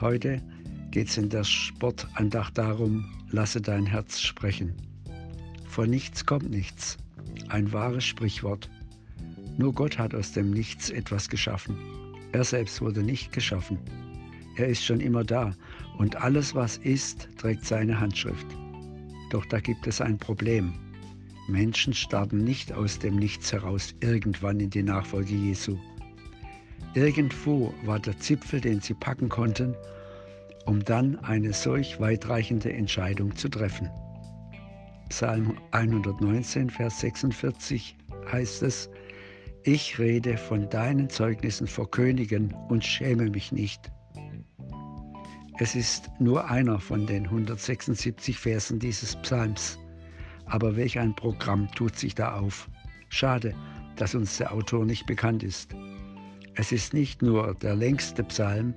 Heute geht es in der Sportandacht darum, lasse dein Herz sprechen. Von nichts kommt nichts. Ein wahres Sprichwort. Nur Gott hat aus dem Nichts etwas geschaffen. Er selbst wurde nicht geschaffen. Er ist schon immer da und alles, was ist, trägt seine Handschrift. Doch da gibt es ein Problem. Menschen starten nicht aus dem Nichts heraus irgendwann in die Nachfolge Jesu. Irgendwo war der Zipfel, den sie packen konnten, um dann eine solch weitreichende Entscheidung zu treffen. Psalm 119, Vers 46 heißt es, Ich rede von deinen Zeugnissen vor Königen und schäme mich nicht. Es ist nur einer von den 176 Versen dieses Psalms. Aber welch ein Programm tut sich da auf. Schade, dass uns der Autor nicht bekannt ist. Es ist nicht nur der längste Psalm,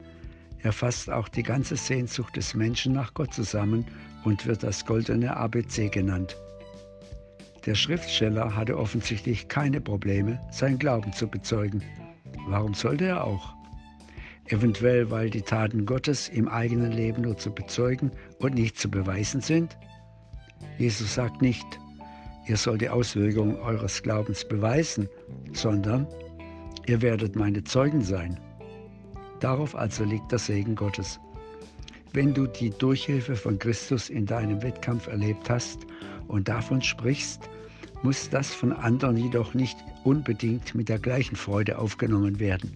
er fasst auch die ganze Sehnsucht des Menschen nach Gott zusammen und wird das goldene ABC genannt. Der Schriftsteller hatte offensichtlich keine Probleme, sein Glauben zu bezeugen. Warum sollte er auch? Eventuell, weil die Taten Gottes im eigenen Leben nur zu bezeugen und nicht zu beweisen sind? Jesus sagt nicht, ihr sollt die Auswirkungen eures Glaubens beweisen, sondern ihr werdet meine Zeugen sein. Darauf also liegt der Segen Gottes. Wenn du die Durchhilfe von Christus in deinem Wettkampf erlebt hast und davon sprichst, muss das von anderen jedoch nicht unbedingt mit der gleichen Freude aufgenommen werden.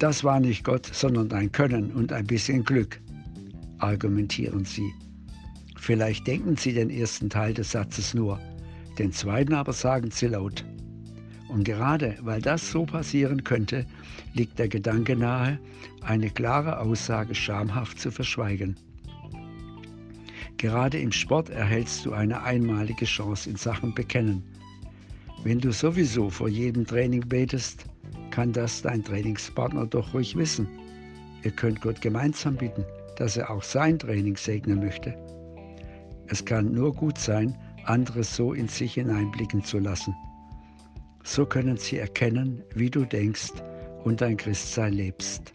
Das war nicht Gott, sondern dein Können und ein bisschen Glück, argumentieren sie. Vielleicht denken sie den ersten Teil des Satzes nur, den zweiten aber sagen sie laut. Und gerade weil das so passieren könnte, liegt der Gedanke nahe, eine klare Aussage schamhaft zu verschweigen. Gerade im Sport erhältst du eine einmalige Chance in Sachen Bekennen. Wenn du sowieso vor jedem Training betest, kann das dein Trainingspartner doch ruhig wissen. Ihr könnt Gott gemeinsam bitten, dass er auch sein Training segnen möchte. Es kann nur gut sein, andere so in sich hineinblicken zu lassen. So können sie erkennen, wie du denkst und dein Christsein lebst.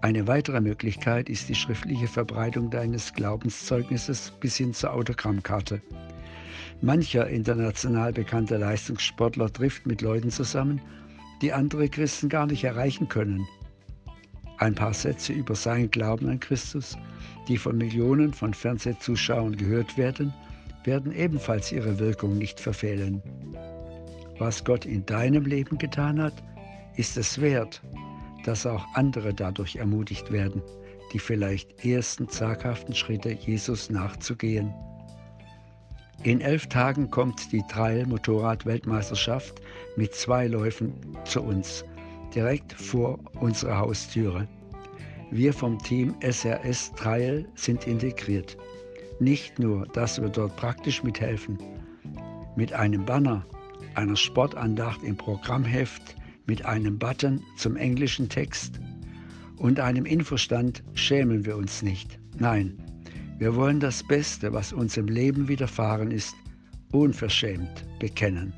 Eine weitere Möglichkeit ist die schriftliche Verbreitung deines Glaubenszeugnisses bis hin zur Autogrammkarte. Mancher international bekannter Leistungssportler trifft mit Leuten zusammen, die andere Christen gar nicht erreichen können. Ein paar Sätze über seinen Glauben an Christus, die von Millionen von Fernsehzuschauern gehört werden, werden ebenfalls ihre Wirkung nicht verfehlen. Was Gott in deinem Leben getan hat, ist es wert, dass auch andere dadurch ermutigt werden, die vielleicht ersten zaghaften Schritte Jesus nachzugehen. In elf Tagen kommt die Trail-Motorrad-Weltmeisterschaft mit zwei Läufen zu uns, direkt vor unserer Haustüre. Wir vom Team SRS Trail sind integriert. Nicht nur, dass wir dort praktisch mithelfen, mit einem Banner einer Sportandacht im Programmheft mit einem Button zum englischen Text und einem Infostand schämen wir uns nicht. Nein, wir wollen das Beste, was uns im Leben widerfahren ist, unverschämt bekennen.